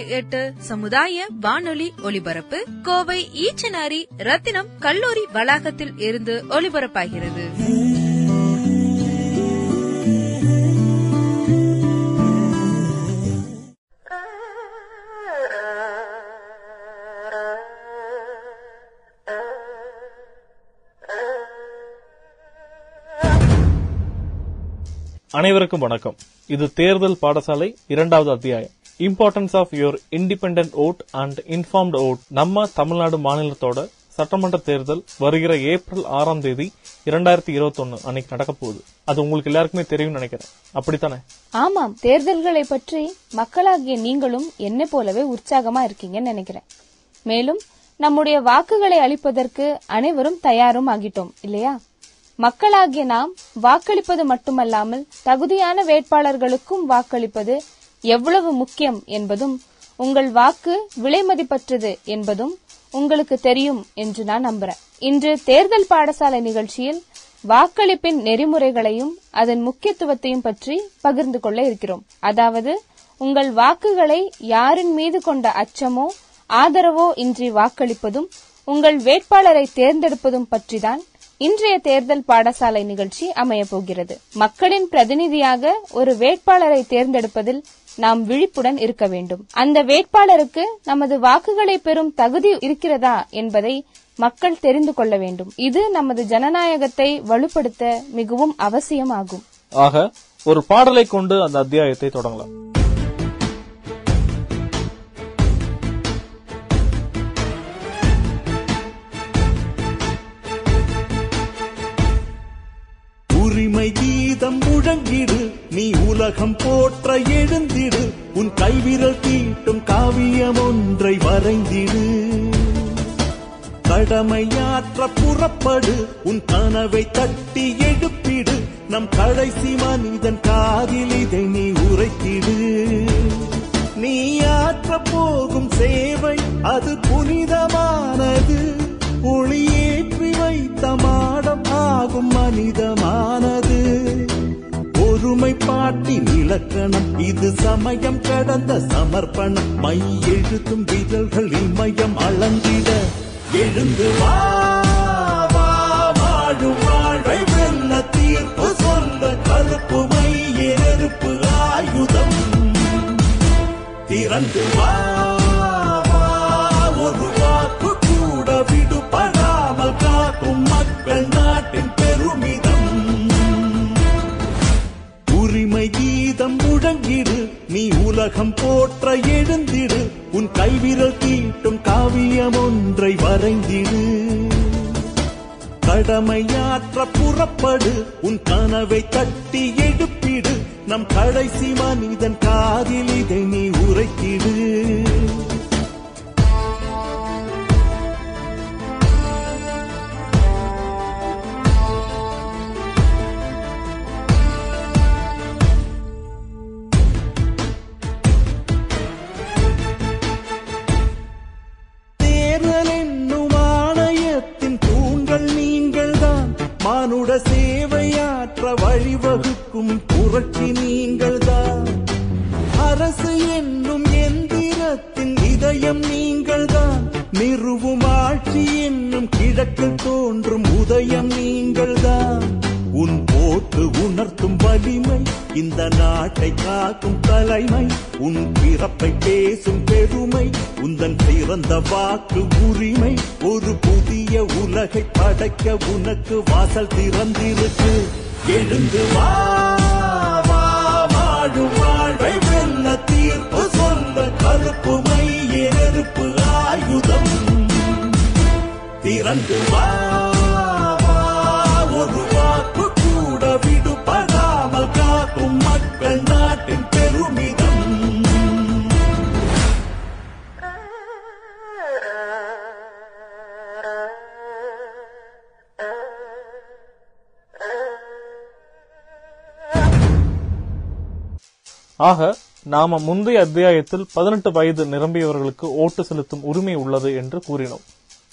புள்ளி எட்டு சமுதாய வானொலி ஒலிபரப்பு. கோவை ஈச்சனாரி ரத்தினம் கல்லூரி வளாகத்தில் இருந்து ஒலிபரப்பாகிறது. அனைவருக்கும் வணக்கம். இது தேர்தல் பாடசாலை இரண்டாவது அத்தியாயம். Importance of your independent vote and informed vote நம்ம தமிழ்நாடு மாநிலத்தோட சட்டமன்ற தேர்தல் வருகிற ஏப்ரல் ஆறாம் தேதி இரண்டாயிரத்தி இருபத்தி ஒன்னு அன்னைக்கு நடக்க போகுது. அது உங்களுக்கு எல்லாருக்குமே தெரியும் நினைக்கிறேன். அப்படித்தானே? ஆமாம். தேர்தல்களை பற்றி மக்களாகிய நீங்களும் என்னை போலவே உற்சாகமா இருக்கீங்கன்னு நினைக்கிறேன். மேலும் நம்முடைய வாக்குகளை அளிப்பதற்கு அனைவரும் தயாரும் ஆகிட்டோம் இல்லையா? மக்களாகிய நாம் வாக்களிப்பது மட்டுமல்லாமல் தகுதியான வேட்பாளர்களுக்கும் வாக்களிப்பது எவ்வளவு முக்கியம் என்பதும் உங்கள் வாக்கு விலைமதிப்பற்றது என்பதும் உங்களுக்கு தெரியும் என்று நான் நம்புறேன். இன்று தேர்தல் பாடசாலை நிகழ்ச்சியில் வாக்களிப்பின் நெறிமுறைகளையும் அதன் முக்கியத்துவத்தையும் பற்றி பகிர்ந்து கொள்ள இருக்கிறோம். அதாவது உங்கள் வாக்குகளை யாரின் மீது கொண்ட அச்சமோ ஆதரவோ இன்றி வாக்களிப்பதும் உங்கள் வேட்பாளரை தேர்ந்தெடுப்பதும் பற்றிதான் இன்றைய தேர்தல் பாடசாலை நிகழ்ச்சி அமையப்போகிறது. மக்களின் பிரதிநிதியாக ஒரு வேட்பாளரை தேர்ந்தெடுப்பதில் நாம் விழிப்புடன் இருக்க வேண்டும். அந்த வேட்பாளருக்கு நமது வாக்குகளை பெறும் தகுதி இருக்கிறதா என்பதை மக்கள் தெரிந்து கொள்ள வேண்டும். இது நமது ஜனநாயகத்தை வலுப்படுத்த மிகவும் அவசியமாகும். ஆக ஒரு பாடலை கொண்டு அந்த அத்தியாயத்தை தொடங்கலாம். போற்ற எழுந்திடு. உன் கைவிரல் தீட்டும் காவியம் ஒன்றை வரைந்திடு. கடமையாற்ற புறப்படு. உன் கனவை தட்டி எடுப்பிடு நம் கடைசி மனிதன் காதில் இதை நீ உரைத்திடு. நீ ஆற்ற போகும் சேவை அது புனிதமானது. ஒளியேற்றி வைத்த மாடம் ஆகும் மனிதமானது. ஒருமை ஒருமைப்பாட்டின் இலக்கணம். இது சமயம் கடந்த சமர்ப்பணம். மை எழுத்தும் விரல்கள் இமயம் அளந்திட எழுந்து வா வாழும் வாழ்வை வெல்ல தீர்ப்பு சொல்ல. கருப்பு மை நெருப்பு ஆயுதம். திறந்து வா, உலகம் போற்ற எழுந்திடு. உன் கைவிரல் தீட்டும் காவியம் ஒன்றை வரைந்திடு. கடமையாற்ற புறப்படு. உன் கனவை தட்டி எடுப்பிடு. நம் கடைசி மனிதன் காதில் இதை நீ உரைத்திடு. சேவையாற்ற வழிவகுக்கும் புரட்சி நீங்கள் தான் அரசு என்னும் எந்திரத்தின் இதயம் நீங்கள் தான் நிறுவும் ஆட்சி என்னும் கிழக்கில் தோன்றும் உதயம் நீங்கள் தான் உன் போட்டு உணர்த்தும் வலிமை இந்த நாட்டை காக்கும் தலைமை. உன் பிறப்பை பேசும் பெருமை உந்தன் பிறந்த வாக்கு உரிமை. ஒரு புதிய உலகை படைக்க உனக்கு வாசல் திறந்திருக்கு. எழுந்து வா வாழும் வாழ்வை வெல்ல தீர்ப்பு சொந்த கருப்பு மை ஆயுதம். திரண்டு வா ஆக நாம முந்தைய அத்தியாயத்தில் பதினெட்டு வயது நிரம்பியவர்களுக்கு ஓட்டு செலுத்தும் உரிமை உள்ளது என்று கூறினோம்.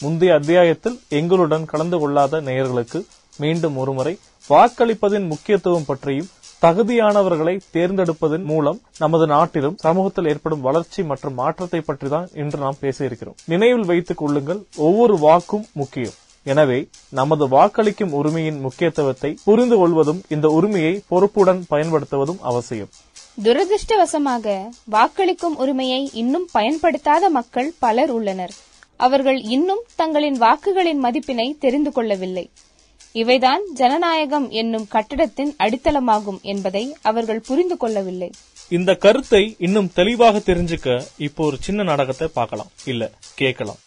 முந்தைய அத்தியாயத்தில் எங்களுடன் கலந்து கொள்ளாத நேயர்களுக்கு மீண்டும் ஒருமுறை வாக்களிப்பதின் முக்கியத்துவம் பற்றியும் தகுதியானவர்களை தேர்ந்தெடுப்பதன் மூலம் நமது நாட்டிலும் சமூகத்தில் ஏற்படும் வளர்ச்சி மற்றும் மாற்றத்தை பற்றி தான் இன்று நாம் பேசியிருக்கிறோம் நினைவில் வைத்துக் கொள்ளுங்கள் ஒவ்வொரு வாக்கும் முக்கியம். எனவே நமது வாக்களிக்கும் உரிமையின் முக்கியத்துவத்தை புரிந்து கொள்வதும் இந்த உரிமையை பொறுப்புடன் பயன்படுத்துவதும் அவசியம். துரதிருஷ்டவசமாக வாக்களிக்கும் உரிமையை இன்னும் பயன்படுத்தாத மக்கள் பலர் உள்ளனர். அவர்கள் இன்னும் தங்களின் வாக்குகளின் மதிப்பினை தெரிந்து கொள்ளவில்லை. இவைதான் ஜனநாயகம் என்னும் கட்டடத்தின் அடித்தளமாகும் என்பதை அவர்கள் புரிந்து கொள்ளவில்லை. இந்த கருத்தை இன்னும் தெளிவாக தெரிஞ்சுக்க இப்போ ஒரு சின்ன நாடகத்தை பார்க்கலாம். இல்ல கேட்கலாம்.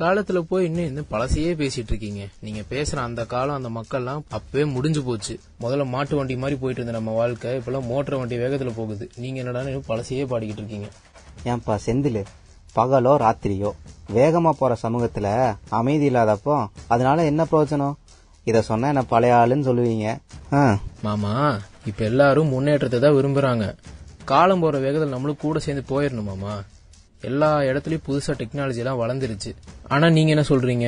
காலத்துல போய் இன்னும் இந்த பழசையே பேசிட்டு இருக்கீங்க. நீங்க பேசுற அந்த காலம் அந்த மக்கள்லாம் அப்பவே முடிஞ்சு போச்சு. முதல்ல மாட்டு வண்டி மாதிரி போயிட்டு இருந்த நம்ம வாழ்க்கை இப்பெல்லாம் மோட்டர் வண்டி வேகத்துல போகுது. நீங்க என்னடா பழசையே பாடிக்கிட்டு இருக்கீங்க. ஏன்பா செந்தில் பகலோ ராத்திரியோ வேகமா போற சமூகத்துல அமைதி இல்லாதப்போ அதனால என்ன பிரயோஜனம்? இத சொன்னா என்ன பழைய ஆளுன்னு சொல்லுவீங்க. மாமா இப்ப எல்லாரும் முன்னேற்றத்தை தான் விரும்புறாங்க. காலம் போற வேகத்தில் நம்மளும் கூட சேர்ந்து போயிடணும் மாமா. எல்லா இடத்துலயும் புதுசா டெக்னாலஜி எல்லாம் வளர்ந்துருச்சு. ஆனா நீங்க என்ன சொல்றீங்க?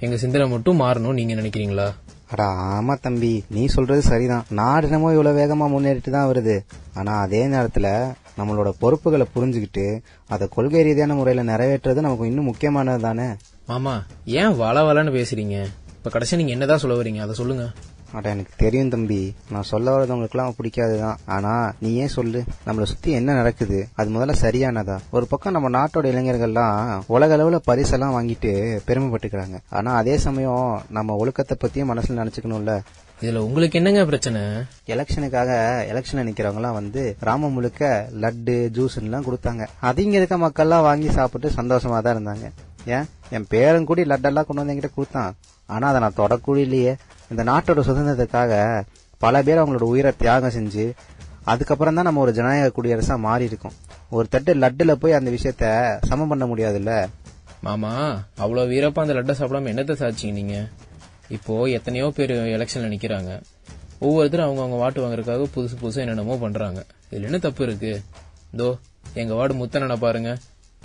எங்க சிந்தனை மட்டும் மாறணும் நீங்க நினைக்கிறீங்களா? அட ஆமா தம்பி. நீ சொல்றது சரிதான். நாடு என்னமோ இவ்வளவு வேகமா முன்னேறிட்டு தான் வருது. ஆனா அதே நேரத்துல நம்மளோட பொறுப்புகளை புரிஞ்சுக்கிட்டு அதை கொள்கை ரீதியான முறையில நிறைவேற்றுறது நமக்கு இன்னும் முக்கியமானது தானே? மாமா ஏன் வள வளன்னு பேசுறீங்க? இப்ப கடைசியா நீங்க என்னதான் சொல்ல வரீங்க? அதை சொல்லுங்க. அட எனக்கு தெரியும் தம்பி. நான் சொல்ல வரது உங்களுக்குலாம் பிடிக்காதுதான். ஆனா நீ ஏன் சொல்லு? நம்மளை சுத்தி என்ன நடக்குது? அது முதல்ல சரியானதா? ஒரு பக்கம் நம்ம நாட்டோட இளைஞர்கள்லாம் உலக அளவுல பரிசெல்லாம் வாங்கிட்டு பெருமைப்பட்டுக்கிறாங்க. ஆனா அதே சமயம் நம்ம ஒழுக்கத்தை பத்தியும் மனசுல நினைச்சுக்கணும்ல. இதுல உங்களுக்கு என்னங்க பிரச்சனை? எலெக்ஷனுக்காக எலெக்ஷன்ல நிக்கிறவங்க எல்லாம் வந்து ராம முழுக்க லட்டு ஜூஸ் எல்லாம் கொடுத்தாங்க. அது இங்க இருக்க மக்கள்லாம் வாங்கி சாப்பிட்டு சந்தோஷமா தான் இருந்தாங்க. ஏன்? என் பேரன் கூடி லட்டெல்லாம் கொண்டு வந்து என்கிட்ட கொடுத்தான். ஆனா அதை நான் தொடக்கூட இல்லையே. இந்த நாட்டோட சுதந்திரத்துக்காக பல பேர் அவங்களோட உயிரை தியாகம் செஞ்சு அதுக்கப்புறம் தான் நம்ம ஒரு ஜனநாயக குடியரசா மாறி இருக்கோம் ஒரு தட்டு லட்டுல போய் அந்த விஷயத்த சமம் பண்ண முடியாதுல்ல? மாமா அவ்வளவு வீரப்பா அந்த லட்டை சாப்பிடாம என்னத்த சாச்சிங்க நீங்க? இப்போ எத்தனையோ பேர் எலெக்ஷன்ல நிக்கிறாங்க. ஒவ்வொருத்தரும் அவங்க அவங்க வாட்டு வாங்குறதுக்காக புதுசு புதுசா என்னென்னமோ பண்றாங்க. இதுல என்ன தப்பு இருக்கு? தோ எங்க வார்டு முத்தனனை பாருங்க.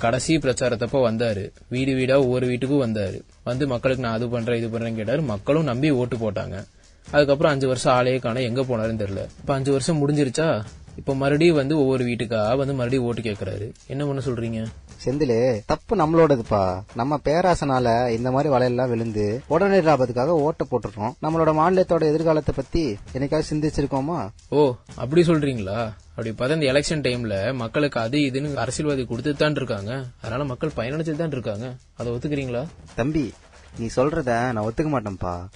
கடைசி பிரச்சாரத்தப்போ வந்தாரு. வீடு வீடா ஒவ்வொரு வீட்டுக்கும் வந்தாரு. வந்து மக்களுக்கு நான் அது பண்றேன் இது பண்றேன்னு கேட்டாரு. மக்களும் நம்பி ஓட்டு போட்டாங்க. அதுக்கப்புறம் அஞ்சு வருஷம் ஆளையே காண எங்க போனாருன்னு தெரியல. இப்ப அஞ்சு வருஷம் முடிஞ்சிருச்சா? இப்ப மறுபடியும் வந்து ஒவ்வொரு வீட்டுக்கா வந்து மறுபடியும் ஓட்டு கேக்குறாரு. என்ன பண்ண சொல்றீங்க? செந்திலு தப்பு நம்மளோடதுப்பா. நம்ம பேராசனால இந்த மாதிரி வலையெல்லாம் விழுந்து உடனடி லாபத்துக்காக ஓட்ட போட்டுருக்கோம். நம்மளோட மாநிலத்தோட எதிர்காலத்தை பத்தி என்னைக்காவது சிந்திச்சிருக்கோமா? ஓ அப்படி சொல்றீங்களா? அப்படி பார்த்தா இந்த எலெக்ஷன் டைம்ல மக்களுக்கு அது இதுன்னு அரசியல்வாதி கொடுத்துட்டு தான் இருக்காங்க. அதனால மக்கள் பயனடைச்சுட்டு தான் இருக்காங்க. அதை ஒத்துக்கிறீங்களா? தம்பி நீ சொல்றத நான் ஒத்துக்க மாட்டேன்ப்பா.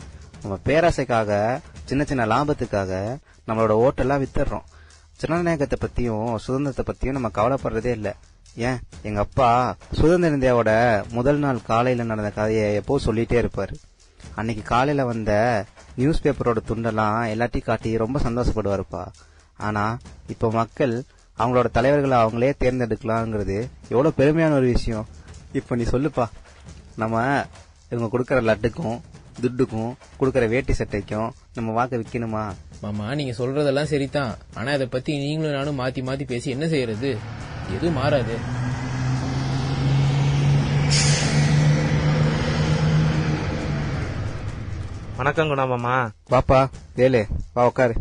நம்ம பேராசைக்காக சின்ன சின்ன லாபத்துக்காக நம்மளோட ஓட்டெல்லாம் வித்துடுறோம். ஜனநாயகத்தை பத்தியும் சுதந்திரத்தை பத்தியும் நம்ம கவலைப்படுறதே இல்லை. ஏன்? எங்க அப்பா சுதந்திர இந்தியாவோட முதல் நாள் காலையில நடந்த கதையை எப்போ சொல்லிட்டே இருப்பாரு. அன்னைக்கு காலையில வந்த நியூஸ் பேப்பரோட துண்டெல்லாம் எல்லாத்தையும் காட்டி ரொம்ப சந்தோஷப்படுவாருப்பா. ஆனா இப்ப மக்கள் அவங்களோட தலைவர்களை அவங்களே தேர்ந்தெடுக்கலாங்கிறது எவ்வளவு பெருமையான ஒரு விஷயம். இப்ப நீ சொல்லுப்பா. நம்ம இவங்க கொடுக்கற லட்டுக்கும் துட்டுக்கும் கொடுக்கற வேட்டி சட்டைக்கும் நம்ம வாக்க விக்கணுமா? மாமா நீங்க சொல்றதெல்லாம் சரிதான். ஆனா இதை பத்தி நீங்களும் நானும் மாத்தி மாத்தி பேசி என்ன செய்யறது? எதுவும் மாறாது. வணக்கம் குணாமாமா வாப்பா வேலு வா உட்காரு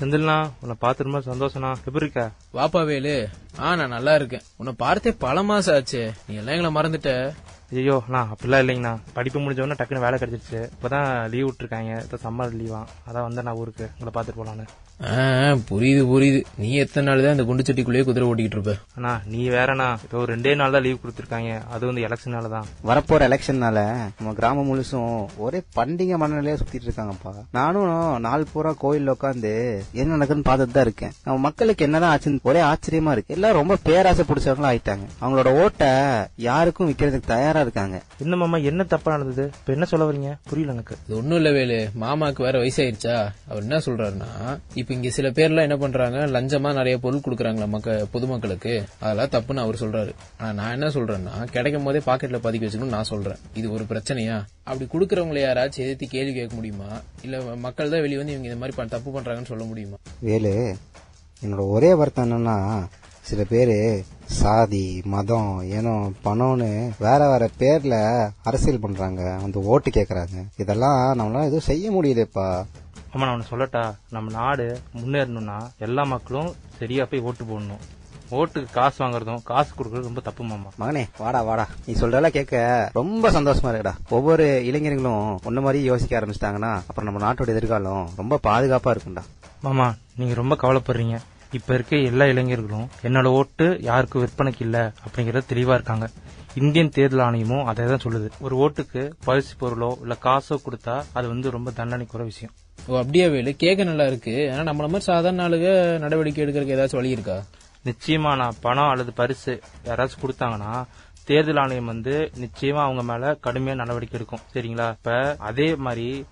செந்தில்னா உன்னை பார்த்து ரொம்ப சந்தோஷம்ண்ணா எப்படி இருக்க? வாப்பா வேலு. ஆ நான் நல்லா இருக்கேன். உன்னை பார்த்தே பல மாசம் ஆச்சே. நீ எல்லாம் எங்களை மறந்துட்ட. ஐயோ நான் அப்படிலாம் இல்லைங்கண்ணா. படிப்பு முடிஞ்சவொடனே டக்குன்னு வேலை கிடைச்சிருச்சு. இப்போதான் லீவ் விட்டுருக்காங்க. இப்போ சம்மர் லீவா அதான் வந்தேன் நான் ஊருக்கு. உங்களை பார்த்துட்டு போகலான்னு புரியுது புரியுது. நீ எத்தனை நாள் தான் இந்த குண்டு சட்டிக்குள்ளேயே குதிரை ஓட்டிக்கிட்டு இருப்ப? அண்ணா நீ வேறண்ணா. இப்போ ரெண்டே நாள் தான் லீவ் கொடுத்துருக்காங்க. அது வந்து எலெக்ஷனால தான். வரப்போற எலெக்ஷன்னால நம்ம கிராமம் முழுசும் ஒரே பண்டிகை மனநிலையா சுத்திட்டு இருக்காங்கப்பா. நானும் நாள் பூரா கோயில்ல உட்காந்து என்ன நடக்குதுன்னு பார்த்துட்டு தான் இருக்கேன். நம்ம மக்களுக்கு என்னதான் ஆச்சுன்னு ஒரே ஆச்சரியமா இருக்கு. எல்லாம் ரொம்ப பேராசை பிடிச்சவங்களா ஆயிட்டாங்க. அவங்களோட ஓட்டை யாருக்கும் விக்கிறதுக்கு தயாரா இருக்காங்க. என்ன மாமா என்ன தப்பா நடந்தது? இப்ப என்ன சொல்ல வரீங்க? புரியல எனக்கு. இது ஒண்ணும் இல்ல வேலு. மாமாக்கு வேற வயசாயிருச்சா? அவர் என்ன சொல்றாருன்னா இப்ப இங்க சில பேர்லாம் என்ன பண்றாங்க லஞ்சமா நிறைய பொருள் கொடுக்குறாங்களா மக்க பொதுமக்களுக்கு. அதெல்லாம் தப்புன்னு அவர் சொல்றாரு. ஆனா நான் என்ன சொல்றேன்னா கிடைக்கும் போதே பாக்கெட்ல பதுக்கி வச்சுக்கணும்னு நான் சொல்றேன். இது ஒரு பிரச்சனையா? அப்படி கொடுக்கறவங்களை யாராச்சும் எதிர்த்து கேள்வி கேட்க முடியுமா? இல்ல மக்கள் தான் வெளியே வந்து இவங்க இந்த மாதிரி பண்- தப்பு பண்றாங்கன்னு சொல்ல முடியுமா? வேலு என்னோட ஒரே வருத்தம் என்னன்னா சில பேரு சாதி மதம் ஏனோ பணம்னு வேற வேற பேர்ல அரசியல் பண்றாங்க. வந்து ஓட்டு கேக்குறாங்க. இதெல்லாம் நம்மளால எதுவும் செய்ய முடியலப்பா ஆமா நான் ஒண்ணு சொல்லட்டா? நம்ம நாடு முன்னேறணும்னா எல்லா மக்களும் சரியா போய் ஓட்டு போடணும். ஓட்டுக்கு காசு வாங்குறதும் காசு கொடுக்கறது ரொம்ப தப்பு மாமா. மகனே வாடா வாடா. நீ சொல்றதெல்லாம் கேட்க ரொம்ப சந்தோஷமா இருக்குடா. ஒவ்வொரு இளைஞர்களும் ஒன்ன மாதிரி யோசிக்க ஆரம்பிச்சிட்டாங்கன்னா அப்புறம் நம்ம நாட்டோட எதிர்காலம் ரொம்ப பாதுகாப்பா இருக்கும்டா. மாமா நீங்க ரொம்ப கவலைப்படுறீங்க. இப்ப இருக்க எல்லா இளைஞர்களும் என்னோட ஓட்டு யாருக்கும் விற்பனைக்கு இல்ல அப்படிங்கறது தெளிவா இருக்காங்க. இந்தியன் தேர்தல் ஆணையமும் அதை தான் சொல்லுது. ஒரு ஓட்டுக்கு பரிசு பொருளோ இல்ல காசோ கொடுத்தா அது வந்து ரொம்ப தண்டனைக்குற விஷயம். ஓ அப்படியே வேலு? கேட்க நல்லா இருக்கு. ஆனா நம்மள மாதிரி சாதாரண ஆளுக நடவடிக்கை எடுக்கிறதுக்கு ஏதாச்சும் வழி இருக்கா? நிச்சயமா நான் பணம் அல்லது பரிசு யாராச்சும் கொடுத்தாங்கன்னா தேர்தல் ஆணையம் வந்து நிச்சயமா அவங்க மேல கடுமையா நடவடிக்கை எடுக்கும். சரிங்களா? இப்ப அதே மாதிரி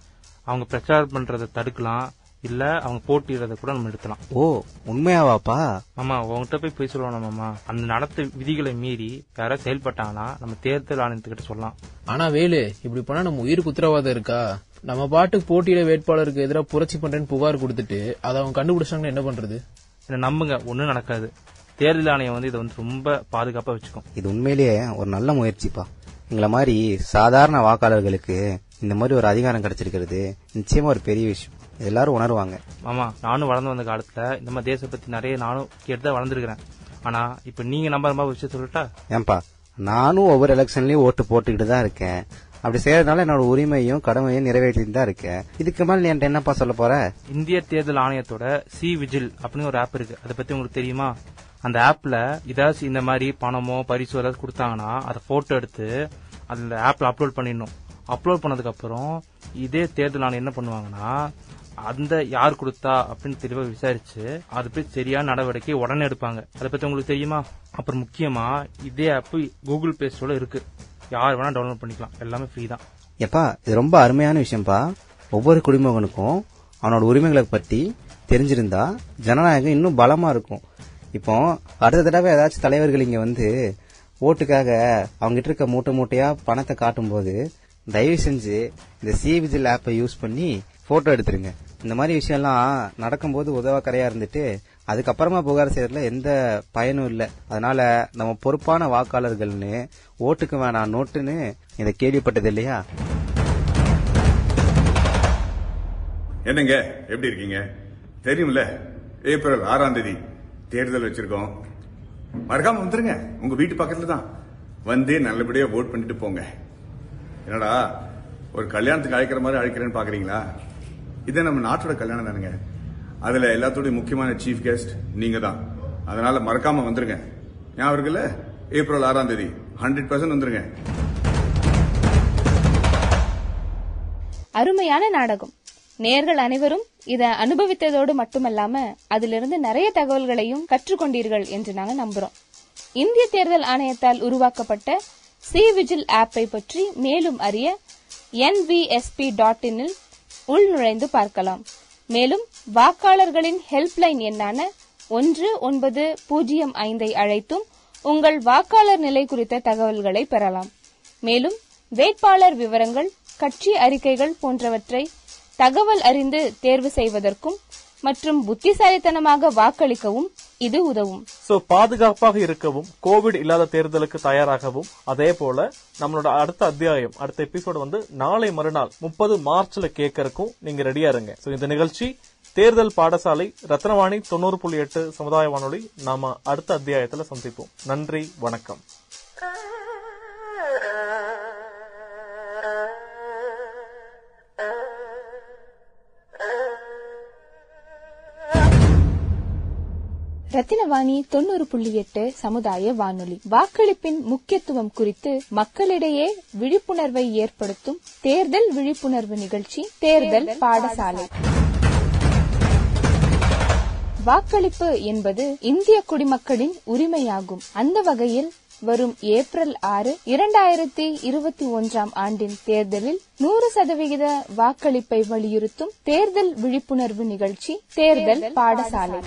அவங்க பிரச்சாரம் பண்றதை தடுக்கலாம். இல்ல அவங்க போட்டியிடறத கூட நம்ம நிறுத்தலாம் ஓ உண்மையாவாப்பா? மாமா உங்ககிட்ட போய் போய் சொல்லணும் மாமா. அந்த நடத்த விதிகளை மீறி யாராவது செயல்பட்டாங்கன்னா நம்ம தேர்தல் ஆணையத்துக்கிட்ட சொல்லலாம். ஆனா வேலு இப்படி பண்ணா நம்ம உயிருக்கு உத்தரவாதம் இருக்கா? நம்ம பாட்டுக்கு போட்டியிட வேட்பாளருக்கு எதிராக புரட்சி பண்றேன்னு புகார் கொடுத்துட்டு அதை அவங்க கண்டுபிடிச்சாங்கன்னா என்ன பண்றது? என்ன நம்புங்க ஒண்ணும் நடக்காது. தேர்தல் ஆணையம் வந்து இதை வந்து ரொம்ப பாதுகாப்பா வச்சுக்கும். இது உண்மையிலேயே ஒரு நல்ல முயற்சிப்பா. எங்களை மாதிரி சாதாரண வாக்காளர்களுக்கு இந்த மாதிரி ஒரு அதிகாரம் கிடைச்சிருக்கிறது நிச்சயமா ஒரு பெரிய விஷயம். எல்லாரும் உணர்வாங்க. மாமா நானும் வளர்ந்து வந்த காலத்துல இந்த மாதிரி தேச பத்தி நிறைய நானும் கேட்டு வளர்ந்துருக்கிறேன். ஆனா இப்ப நீங்க நம்புற மாதிரி விஷயம் சொல்லட்டா? ஏன்பா நானும் ஒவ்வொரு எலெக்ஷன்லயும் ஓட்டு போட்டுக்கிட்டு தான் இருக்கேன். அப்படி செய்யறதுனால என்னோட உரிமையும் கடமையும் நிறைவேற்றிட்டு தான் இருக்கேன். இதுக்கு மேல நீ என்கிட்ட என்னப்பா சொல்ல போற? இந்திய தேர்தல் ஆணையத்தோட சி விஜில் அப்படின்னு ஒரு ஆப் இருக்கு. அதை பத்தி உங்களுக்கு தெரியுமா? அந்த ஆப்ல ஏதாச்சும் இந்த மாதிரி பணமோ பரிசோ ஏதாவது கொடுத்தாங்கன்னா அதை போட்டோ எடுத்து அந்த ஆப்ல அப்லோட் பண்ணிடணும். அப்லோட் பண்ணதுக்கு அப்புறம் இதே தேர்தல் ஆணையம் என்ன பண்ணுவாங்கன்னா அந்த யார் கொடுத்தா அப்படின்னு தெளிவா விசாரிச்சு அது போய் சரியான நடவடிக்கை உடனே எடுப்பாங்க. அதை பத்தி உங்களுக்கு தெரியுமா? அப்புறம் முக்கியமா இதே ஆப் கூகுள் பிளே ஸ்டோர்ல இருக்கு. யார் வேணா டவுன்லோட் பண்ணிக்கலாம். எல்லாமே ஃப்ரீ தான். எப்பா இது ரொம்ப அருமையான விஷயம்ப்பா ஒவ்வொரு குடிமகனுக்கும் அவனோட உரிமைகளை பத்தி தெரிஞ்சிருந்தா ஜனநாயகம் இன்னும் பலமா இருக்கும். இப்போ அடுத்த தடவை ஏதாச்சும் தலைவர்கள் இங்க வந்து ஓட்டுக்காக அவங்க கிட்ட இருக்க மூட்டை மூட்டையா பணத்தை காட்டும்போது தயவு செஞ்சு இந்த சிவிஜில் ஆப்பை யூஸ் பண்ணி போட்டோ எடுத்துருங்க. இந்த மாதிரி விஷயம்லாம் நடக்கும்போது உதவக்கரையா இருந்துட்டு அதுக்கப்புறமா புகார் செய்யறதுல எந்த பயனும் இல்லை. அதனால நம்ம பொறுப்பான வாக்காளர்கள்னு ஓட்டுக்கு வேணாம் நோட்டுன்னு இதை கேள்விப்பட்டது இல்லையா? என்னங்க? எப்படி இருக்கீங்க? தெரியும்ல? ஏப்ரல் ஆறாம் தேதி தேர்தல் வச்சிருக்கோம். மறக்காம வந்துருங்க. உங்க வீட்டு பக்கத்துல தான் வந்து நல்லபடியா ஓட் பண்ணிட்டு போங்க. என்னடா ஒரு கல்யாணத்துக்கு அழைக்கிற மாதிரி அழைக்கிறேன்னு பாக்குறீங்களா? இதே நம்ம நாட்டோட கல்யாணம் தானுங்க. அதுல எல்லாத்தோட முக்கியமான சீஃப் கெஸ்ட் நீங்க தான் அதனால மறக்காம வந்துருங்க. ஞாபகம் இருக்குல்ல? ஏப்ரல் ஆறாம் தேதி. ஹண்ட்ரட் பர்சன்ட் வந்துருங்க. அருமையான நாடகம். நேர்கள் அனைவரும் இத அனுபவித்ததோடு மட்டுமல்லாம அதிலிருந்து நிறைய தகவல்களையும் கற்றுக்கொண்டீர்கள் என்று நாங்க நம்புறோம். இந்திய தேர்தல் ஆணையத்தால் உருவாக்கப்பட்ட சி விஜில் ஆப்பை பற்றி மேலும் அறிய என்விஎஸ்பி டாட் இனில் உள்நுழைந்து பார்க்கலாம். மேலும் வாக்காளர்களின் ஹெல்ப்லைன் எண்ணான ஒன்று ஒன்பது பூஜ்ஜியம் ஐந்தை அழைத்தும் உங்கள் வாக்காளர் நிலை குறித்த தகவல்களை பெறலாம். மேலும் வேட்பாளர் விவரங்கள் கட்சி அறிக்கைகள் போன்றவற்றை தகவல் அறிந்து தேர்வு செய்வதற்கும் மற்றும் புத்திசாலித்தனமாக வாக்களிக்கவும் இது உதவும். சோ பாதுகாப்பாக இருக்கவும் கோவிட் இல்லாத தேர்தலுக்கு தயாராகவும் அதே போல நம்மளோட அடுத்த அத்தியாயம் அடுத்த எபிசோடு வந்து நாளை மறுநாள் முப்பது மார்ச்ல கேட்கறக்கும் நீங்க ரெடியா இருங்க. சோ இந்த நிகழ்ச்சி தேர்தல் பாடசாலை ரத்னவாணி தொண்ணூறு புள்ளி எட்டு சமுதாய வானொலி நாம அடுத்த அத்தியாயத்துல சந்திப்போம். நன்றி வணக்கம். ரத்தினவாணி தொண்ணூறு புள்ளி எட்டு சமுதாய வானொலி. வாக்களிப்பின் முக்கியத்துவம் குறித்து மக்களிடையே விழிப்புணர்வை ஏற்படுத்தும் தேர்தல் விழிப்புணர்வு நிகழ்ச்சி தேர்தல் பாடசாலை. வாக்களிப்பு என்பது இந்திய குடிமக்களின் உரிமையாகும். அந்த வகையில் வரும் ஏப்ரல் ஆறு இரண்டாயிரத்தி இருபத்தி ஒன்றாம் ஆண்டின் தேர்தலில் நூறு சதவிகித வாக்களிப்பை வலியுறுத்தும் தேர்தல் விழிப்புணர்வு நிகழ்ச்சி தேர்தல் பாடசாலை.